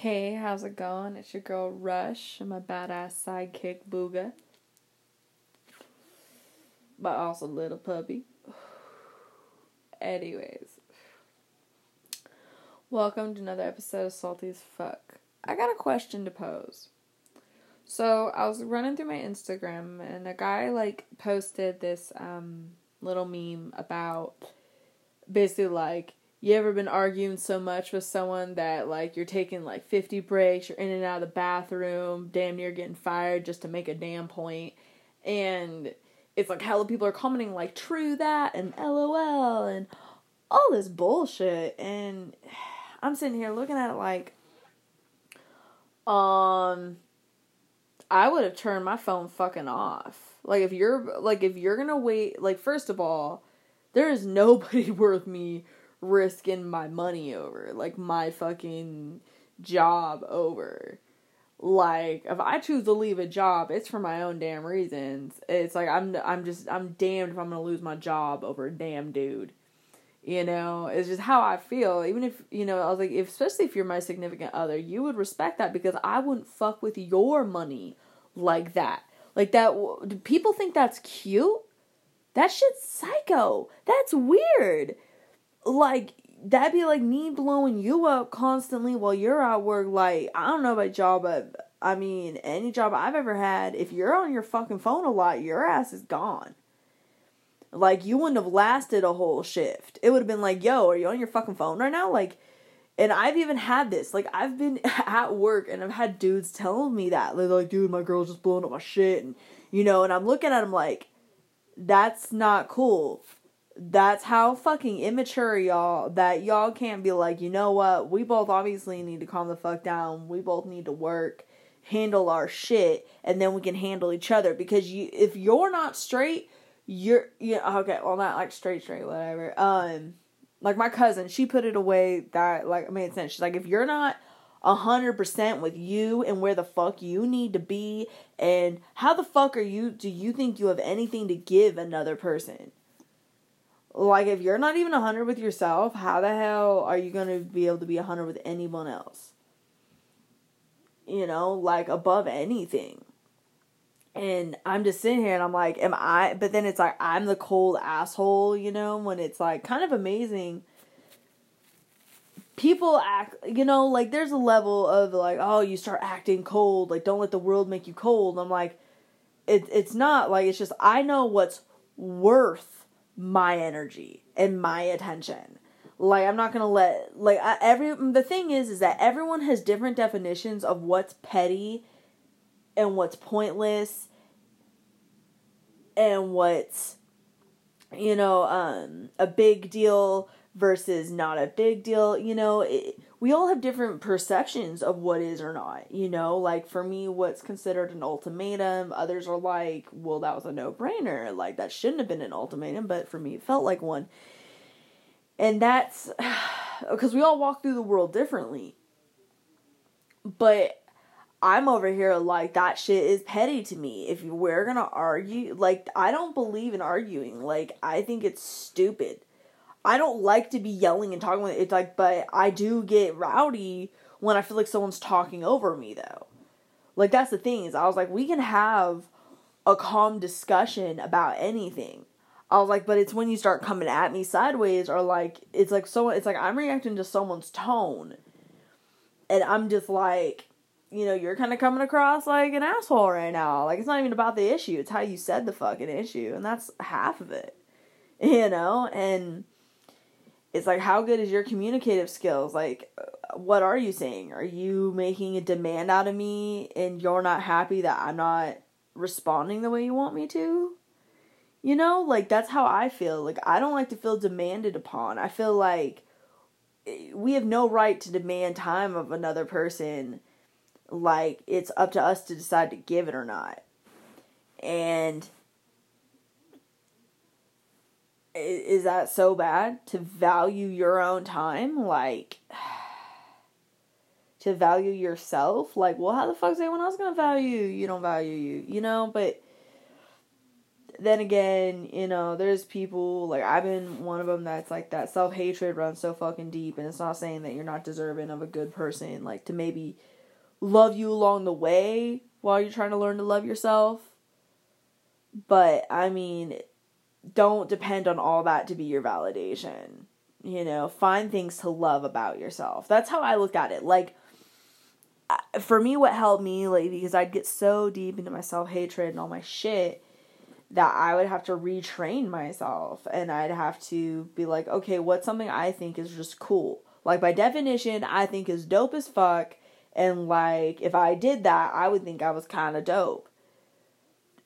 Hey, how's it going? It's your girl Rush and my badass sidekick Booga. But also little puppy. Anyways. Welcome to another episode of Salty as Fuck. I got a question to pose. So I was running through my Instagram and a guy like posted this um little meme about basically like you ever been arguing so much with someone that like you're taking like 50 breaks, you're in and out of the bathroom, damn near getting fired just to make a damn. And it's like hella people are commenting like true that and LOL and all this bullshit and I'm sitting here looking at it like um I would have turned my phone fucking off. Like if you're like if you're to wait like first of all, there is nobody worth me risking my money over, like my fucking job over. Like if I choose to leave a job, it's for my own damn reasons. It's like I'm I'm just I'm damned if I'm gonna lose my job over a damn dude. You know, it's just how I feel. Even if you know, I was like, if, especially if you're my significant other, you would respect that because I wouldn't fuck with your money like that. Like that. Do people think that's cute? That shit's psycho. That's weird like that'd be like me blowing you up constantly while you're at work. Like, I don't know about y'all, but I mean, any job I've ever had, if you're on your fucking phone a lot, your ass is gone. Like, you wouldn't have lasted a whole shift. It would have been like, yo, are you on your fucking phone right now? Like, and I've even had this. Like, I've been at work and I've had dudes telling me that. They're like, dude, my girl's just blowing up my shit. And, you know, and I'm looking at them like, that's not cool that's how fucking immature y'all that y'all can't be like, you know what, we both obviously need to calm the fuck down. We both need to work, handle our shit, and then we can handle each other. Because you if you're not straight, you're yeah, okay, well not like straight straight, whatever. Um like my cousin, she put it away that like made sense. She's like, if you're not a hundred percent with you and where the fuck you need to be and how the fuck are you do you think you have anything to give another person? Like, if you're not even 100 with yourself, how the hell are you going to be able to be 100 with anyone else? You know, like above anything. And I'm just sitting here and I'm like, am I? But then it's like, I'm the cold asshole, you know, when it's like kind of amazing. People act, you know, like there's a level of like, oh, you start acting cold. Like, don't let the world make you cold. I'm like, it, it's not like, it's just, I know what's worth my energy and my attention. Like I'm not gonna let like I, every the thing is is that everyone has different definitions of what's petty and what's pointless and what's you know um a big deal versus not a big deal. You know, it, we all have different perceptions of what is or not, you know? Like for me what's considered an ultimatum, others are like, well that was a no-brainer, like that shouldn't have been an ultimatum, but for me it felt like one. And that's because we all walk through the world differently. But I'm over here like that shit is petty to me. If we're gonna argue, like I don't believe in arguing. Like I think it's stupid. I don't like to be yelling and talking. With it's like, but I do get rowdy when I feel like someone's talking over me, though. Like that's the thing is, I was like, we can have a calm discussion about anything. I was like, but it's when you start coming at me sideways, or like it's like so. It's like I'm reacting to someone's tone, and I'm just like, you know, you're kind of coming across like an asshole right now. Like it's not even about the issue; it's how you said the fucking issue, and that's half of it, you know. And it's like how good is your communicative skills? Like what are you saying? Are you making a demand out of me and you're not happy that i'm not responding the way you want me to? You know like that's how i feel. Like i don't like to feel demanded upon. I feel like eh, we have no right to demand time of another person like it's up to us to decide to give it or not. And is that so bad to value your own time? Like to value yourself? Like well how the fuck is anyone else gonna value you? You don't value you you know? But then again, you know, there's people like I've been one of them that's like that self hatred runs so fucking deep, and it's not saying that you're not deserving of a good person, like to maybe love you along the way while you're trying to learn to love yourself. But I mean, don't depend on all that to be your validation. You know, find things to love about yourself. That's how I look at it. Like, for me, what helped me, like, because I'd get so deep into my self hatred and all my shit that I would have to retrain myself and I'd have to be like, okay, what's something I think is just cool? Like, by definition, I think is dope as fuck. And, like, if I did that, I would think I was kind of dope.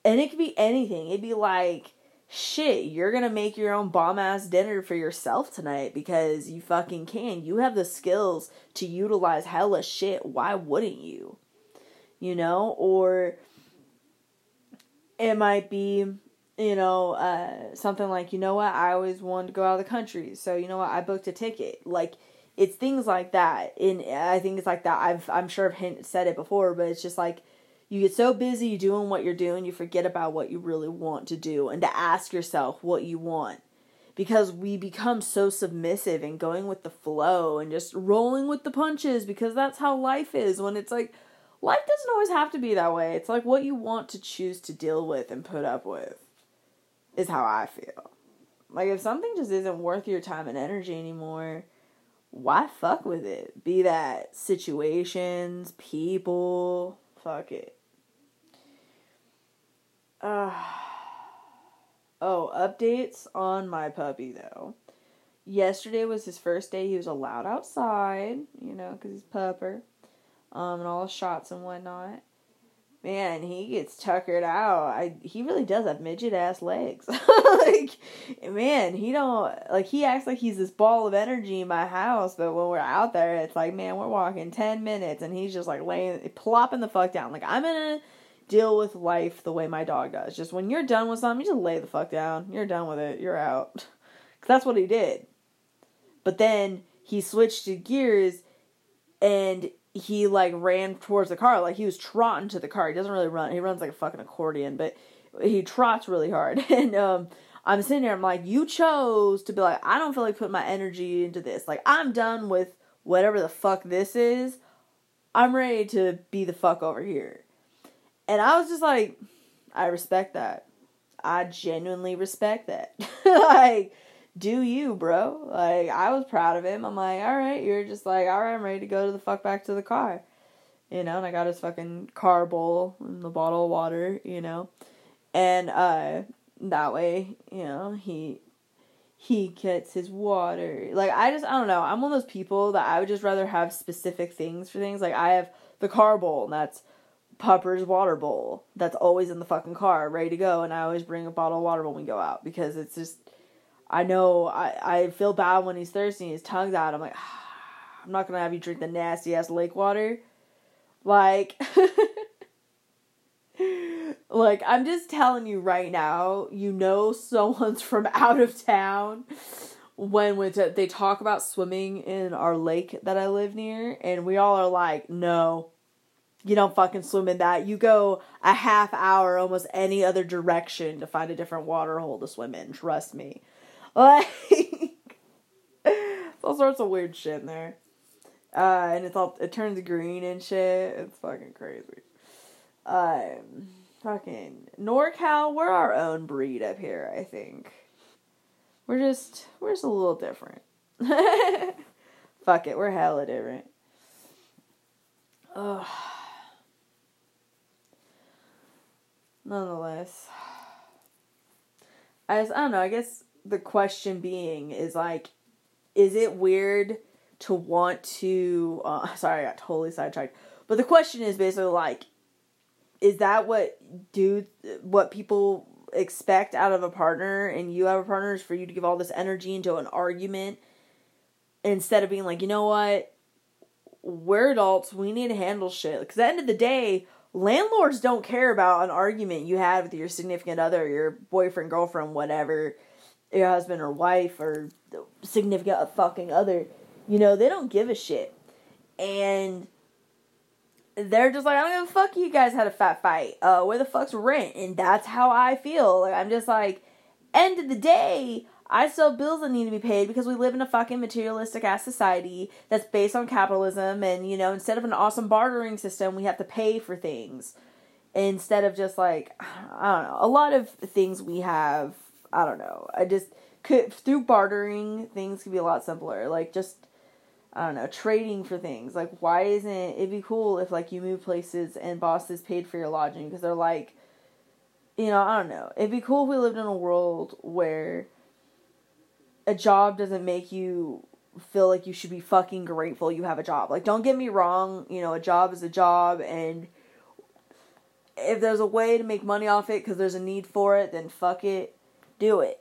And it could be anything. It'd be like, shit, you're gonna make your own bomb ass dinner for yourself tonight because you fucking can. You have the skills to utilize hella shit. Why wouldn't you? You know? Or it might be, you know, uh, something like, you know what, I always wanted to go out of the country. So, you know what, I booked a ticket. Like, it's things like that. And I think it's like that. I've, I'm sure I've said it before, but it's just like, you get so busy doing what you're doing, you forget about what you really want to do and to ask yourself what you want. Because we become so submissive and going with the flow and just rolling with the punches because that's how life is when it's like life doesn't always have to be that way. It's like what you want to choose to deal with and put up with is how I feel. Like if something just isn't worth your time and energy anymore, why fuck with it? Be that situations, people, fuck it. Uh, oh, updates on my puppy though. Yesterday was his first day. He was allowed outside, you know, because he's pupper, um, and all the shots and whatnot. Man, he gets tuckered out. I he really does have midget ass legs. like, man, he don't like he acts like he's this ball of energy in my house, but when we're out there, it's like, man, we're walking ten minutes, and he's just like laying, plopping the fuck down. Like I'm in a deal with life the way my dog does. Just when you're done with something, you just lay the fuck down. You're done with it. You're out. Cause that's what he did. But then he switched to gears and he like ran towards the car. Like he was trotting to the car. He doesn't really run. He runs like a fucking accordion, but he trots really hard. And um I'm sitting there, I'm like, you chose to be like, I don't feel like putting my energy into this. Like I'm done with whatever the fuck this is. I'm ready to be the fuck over here. And I was just like, I respect that. I genuinely respect that. like, do you, bro? Like, I was proud of him. I'm like, all right, you're just like, all right, I'm ready to go to the fuck back to the car. You know, and I got his fucking car bowl and the bottle of water, you know. And uh that way, you know, he he gets his water. Like I just I don't know. I'm one of those people that I would just rather have specific things for things. Like I have the car bowl and that's Pupper's water bowl that's always in the fucking car, ready to go, and I always bring a bottle of water when we go out because it's just I know I, I feel bad when he's thirsty and his tongue's out. I'm like, ah, I'm not gonna have you drink the nasty ass lake water. Like like I'm just telling you right now, you know someone's from out of town when when they talk about swimming in our lake that I live near and we all are like, "No, you don't fucking swim in that. You go a half hour almost any other direction to find a different water hole to swim in. Trust me. Like all sorts of weird shit in there. Uh, and it's all it turns green and shit. It's fucking crazy. Um, fucking NorCal, we're our own breed up here. I think we're just we're just a little different. Fuck it, we're hella different. Ugh. Nonetheless, I just, I don't know. I guess the question being is like, is it weird to want to? Uh, sorry, I got totally sidetracked. But the question is basically like, is that what do what people expect out of a partner, and you have a partner is for you to give all this energy into an argument instead of being like, you know what, we're adults, we need to handle shit. Because at the end of the day, landlords don't care about an argument you had with your significant other, your boyfriend, girlfriend, whatever, your husband or wife or significant fucking other. You know, they don't give a shit. And they're just like, I don't give a fuck you guys had a fat fight. Uh, where the fuck's rent? And that's how I feel. Like, I'm just like, end of the day, I still bills that need to be paid because we live in a fucking materialistic ass society that's based on capitalism. And, you know, instead of an awesome bartering system, we have to pay for things. Instead of just like, I don't know, a lot of things we have, I don't know. I just could, through bartering, things could be a lot simpler. Like, just I don't know, trading for things. Like, why isn't it, be cool if, like, you move places and bosses paid for your lodging because they're like, you know, I don't know. It'd be cool if we lived in a world where a job doesn't make you feel like you should be fucking grateful you have a job. Like, don't get me wrong, you know, a job is a job, and if there's a way to make money off it because there's a need for it, then fuck it, do it.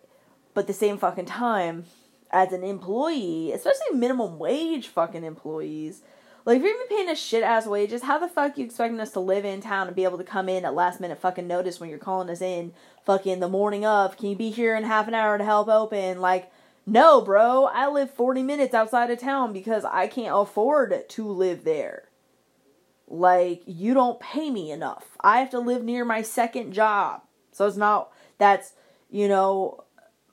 But the same fucking time, as an employee, especially minimum wage fucking employees. Like if you're even paying us shit ass wages, how the fuck you expecting us to live in town and be able to come in at last minute fucking notice when you're calling us in fucking the morning of? Can you be here in half an hour to help open? Like, no, bro. I live 40 minutes outside of town because I can't afford to live there. Like, you don't pay me enough. I have to live near my second job. So it's not that's, you know,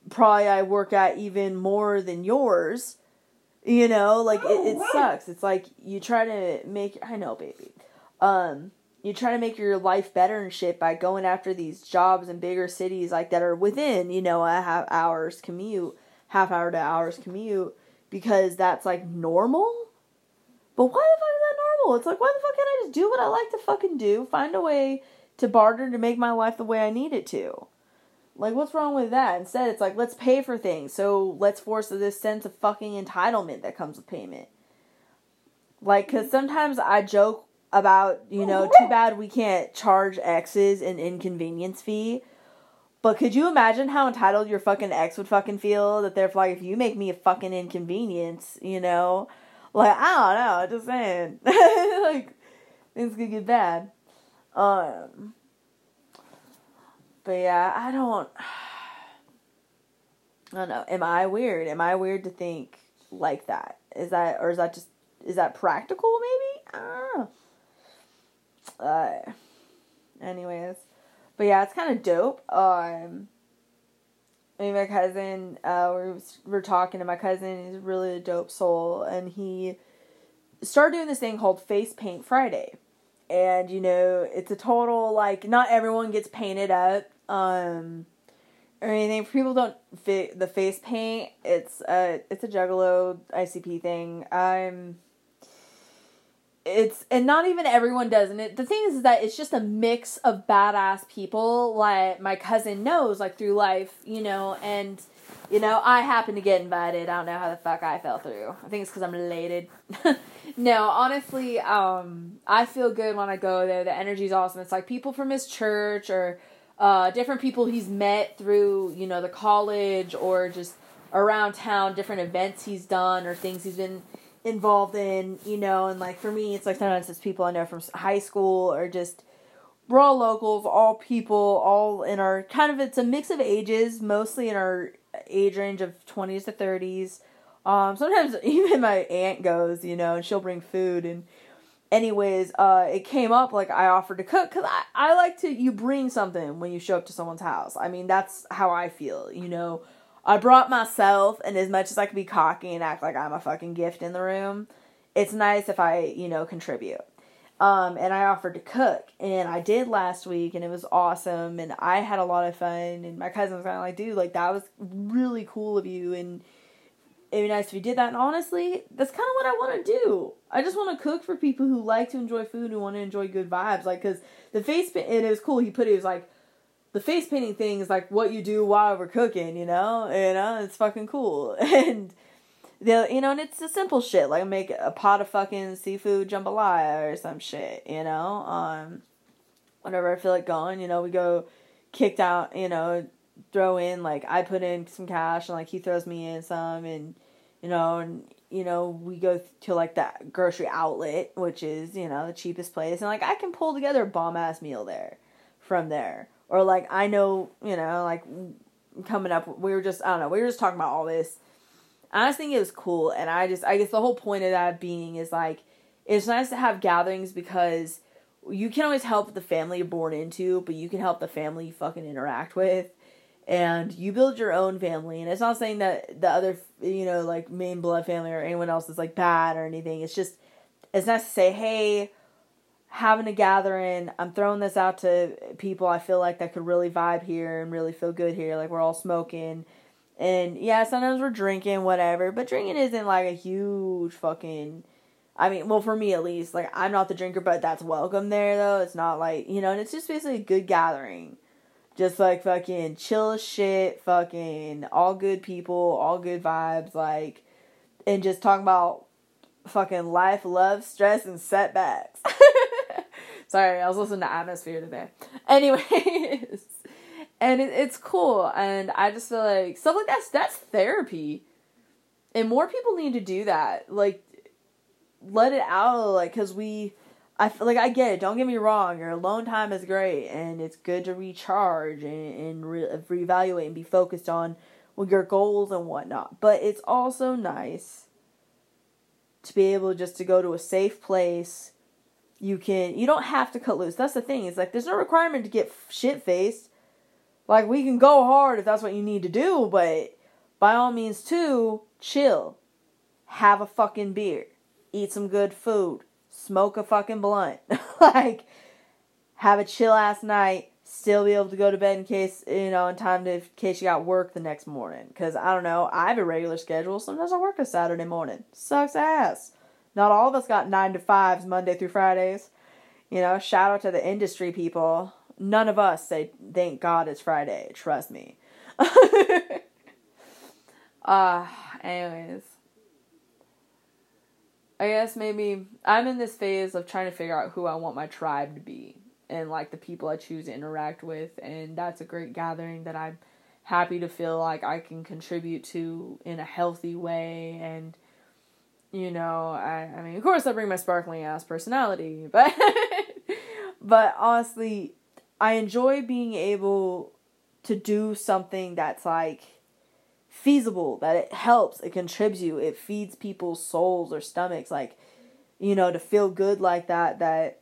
probably I work at even more than yours. You know, like it, it sucks. It's like you try to make I know, baby. Um, you try to make your life better and shit by going after these jobs in bigger cities like that are within, you know, a half hours commute, half hour to hours commute because that's like normal. But why the fuck is that normal? It's like why the fuck can't I just do what I like to fucking do? Find a way to barter to make my life the way I need it to. Like, what's wrong with that? Instead, it's like, let's pay for things. So let's force this sense of fucking entitlement that comes with payment. Like, because sometimes I joke about, you know, too bad we can't charge exes an inconvenience fee. But could you imagine how entitled your fucking ex would fucking feel that they're like, if you make me a fucking inconvenience, you know? Like, I don't know, just saying. like, things could get bad. Um, but yeah, I don't. I don't know. Am I weird? Am I weird to think like that? Is that or is that just is that practical? Maybe I don't know. Uh, anyways, but yeah, it's kind of dope. Um, me and my cousin, uh, we're we're talking to my cousin. He's really a dope soul, and he started doing this thing called Face Paint Friday. And you know, it's a total like not everyone gets painted up um, or anything. People don't fit the face paint, it's a it's a Juggalo ICP thing. Um, it's and not even everyone does. And it, the thing is, is that it's just a mix of badass people. Like my cousin knows, like through life, you know, and you know, I happen to get invited. I don't know how the fuck I fell through. I think it's because I'm related. no, honestly, um, I feel good when I go there. The energy's awesome. It's like people from his church or uh, different people he's met through, you know, the college or just around town, different events he's done or things he's been involved in, you know, and like for me, it's like sometimes it's people I know from high school or just we're all locals, all people, all in our kind of it's a mix of ages, mostly in our age range of 20s to 30s. Um, sometimes even my aunt goes, you know, and she'll bring food and anyways, uh, it came up like I offered to cook because I, I like to you bring something when you show up to someone's house. I mean that's how I feel, you know. I brought myself, and as much as I can be cocky and act like I'm a fucking gift in the room, it's nice if I you know contribute. Um, and I offered to cook, and I did last week, and it was awesome, and I had a lot of fun. And my cousin was kind of like, "Dude, like that was really cool of you," and it'd be nice if you did that. And honestly, that's kind of what I want to do. I just want to cook for people who like to enjoy food and want to enjoy good vibes. Like, cause the face and it was cool. He put it, it was like, the face painting thing is like what you do while we're cooking, you know? You know, it's fucking cool. And, the you know, and it's the simple shit. Like, make a pot of fucking seafood jambalaya or some shit, you know? Um, whenever I feel like going, you know, we go kicked out, you know, throw in like I put in some cash and like he throws me in some and you know and you know we go to like that grocery outlet which is you know the cheapest place and like I can pull together a bomb ass meal there from there or like I know you know like coming up we were just I don't know we were just talking about all this I just think it was cool and I just I guess the whole point of that being is like it's nice to have gatherings because you can always help the family you're born into, but you can help the family you fucking interact with. And you build your own family, and it's not saying that the other, you know, like main blood family or anyone else is like bad or anything. It's just, it's nice to say, hey, having a gathering, I'm throwing this out to people I feel like that could really vibe here and really feel good here. Like we're all smoking. And yeah, sometimes we're drinking, whatever, but drinking isn't like a huge fucking I mean, well, for me at least, like I'm not the drinker, but that's welcome there though. It's not like you know, and it's just basically a good gathering, just like fucking chill shit, fucking all good people, all good vibes, like, and just talking about fucking life, love, stress, and setbacks. Sorry, I was listening to Atmosphere today. Anyways, and it, it's cool, and I just feel like stuff like that's that's therapy, and more people need to do that. Like let it out like because we i like i get it don't get me wrong your alone time is great and it's good to recharge and, and re- reevaluate and be focused on your goals and whatnot but it's also nice to be able just to go to a safe place you can you don't have to cut loose that's the thing it's like there's no requirement to get shit faced like we can go hard if that's what you need to do but by all means too chill have a fucking beer eat some good food, smoke a fucking blunt, like have a chill ass night, still be able to go to bed in case you know in time to in case you got work the next morning. Cause I don't know, I have a regular schedule. Sometimes I work a Saturday morning. Sucks ass. Not all of us got nine to fives Monday through Fridays. You know, shout out to the industry people. None of us say thank God it's Friday. Trust me. uh anyways I guess maybe I'm in this phase of trying to figure out who I want my tribe to be and like the people I choose to interact with and that's a great gathering that I'm happy to feel like I can contribute to in a healthy way and you know, I I mean of course I bring my sparkling ass personality, but but honestly I enjoy being able to do something that's like feasible, that it helps, it contributes, you, it feeds people's souls or stomachs, like, you know, to feel good like that, that,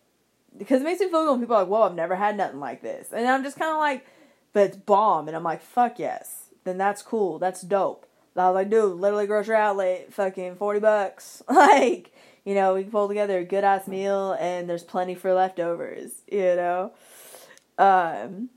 because it makes me feel good when people are like, whoa, I've never had nothing like this. And I'm just kind of like, but it's bomb. And I'm like, fuck yes. Then that's cool. That's dope. I was like, dude, literally grocery outlet, fucking 40 bucks. like, you know, we can pull together a good ass meal and there's plenty for leftovers, you know? Um,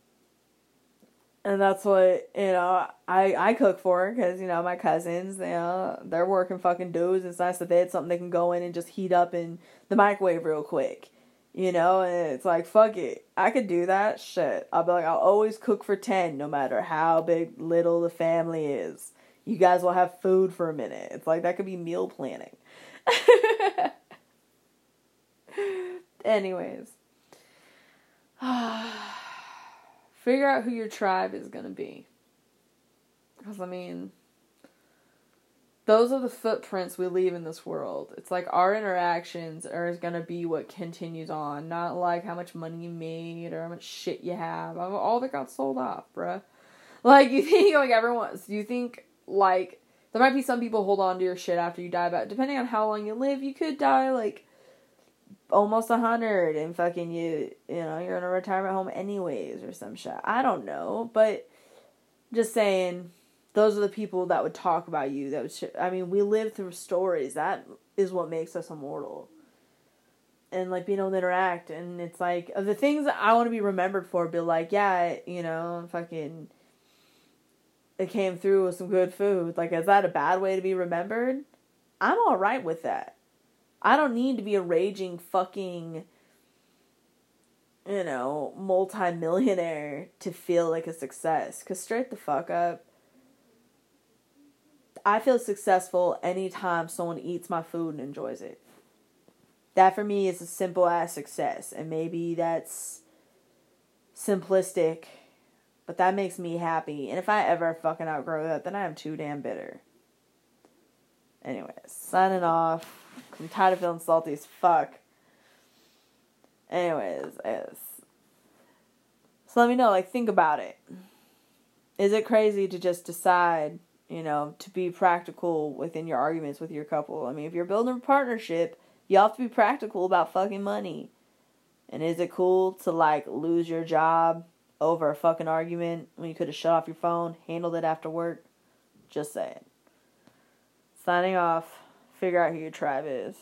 and that's what you know I I cook for because you know my cousins you know they're working fucking dudes. It's nice that they had something they can go in and just heat up in the microwave real quick, you know. And it's like fuck it, I could do that shit. I'll be like I'll always cook for ten, no matter how big little the family is. You guys will have food for a minute. It's like that could be meal planning. Anyways. figure out who your tribe is going to be. Because, I mean, those are the footprints we leave in this world. It's like our interactions are going to be what continues on, not like how much money you made or how much shit you have. All that got sold off, bruh. Like, you think, like, everyone, you think, like, there might be some people hold on to your shit after you die, but depending on how long you live, you could die, like, almost a hundred and fucking you you know you're in a retirement home anyways or some shit. I don't know but just saying those are the people that would talk about you that would sh- i mean we live through stories. That is what makes us immortal. And like being able to interact and it's like the things that i want to be remembered for be like yeah you know fucking it came through with some good food like is that a bad way to be remembered i'm all right with that I don't need to be a raging fucking you know, multi-millionaire to feel like a success. Cause straight the fuck up, I feel successful anytime someone eats my food and enjoys it. That for me is a simple ass success, and maybe that's simplistic, but that makes me happy. And if I ever fucking outgrow that, then I am too damn bitter. Anyways, signing off. I'm tired of feeling salty as fuck. Anyways, yes. So let me know, like, think about it. Is it crazy to just decide, you know, to be practical within your arguments with your couple? I mean, if you're building a partnership, You have to be practical about fucking money. And is it cool to like lose your job over a fucking argument when you could have shut off your phone, handled it after work? Just saying. Signing off. Figure out who your tribe is.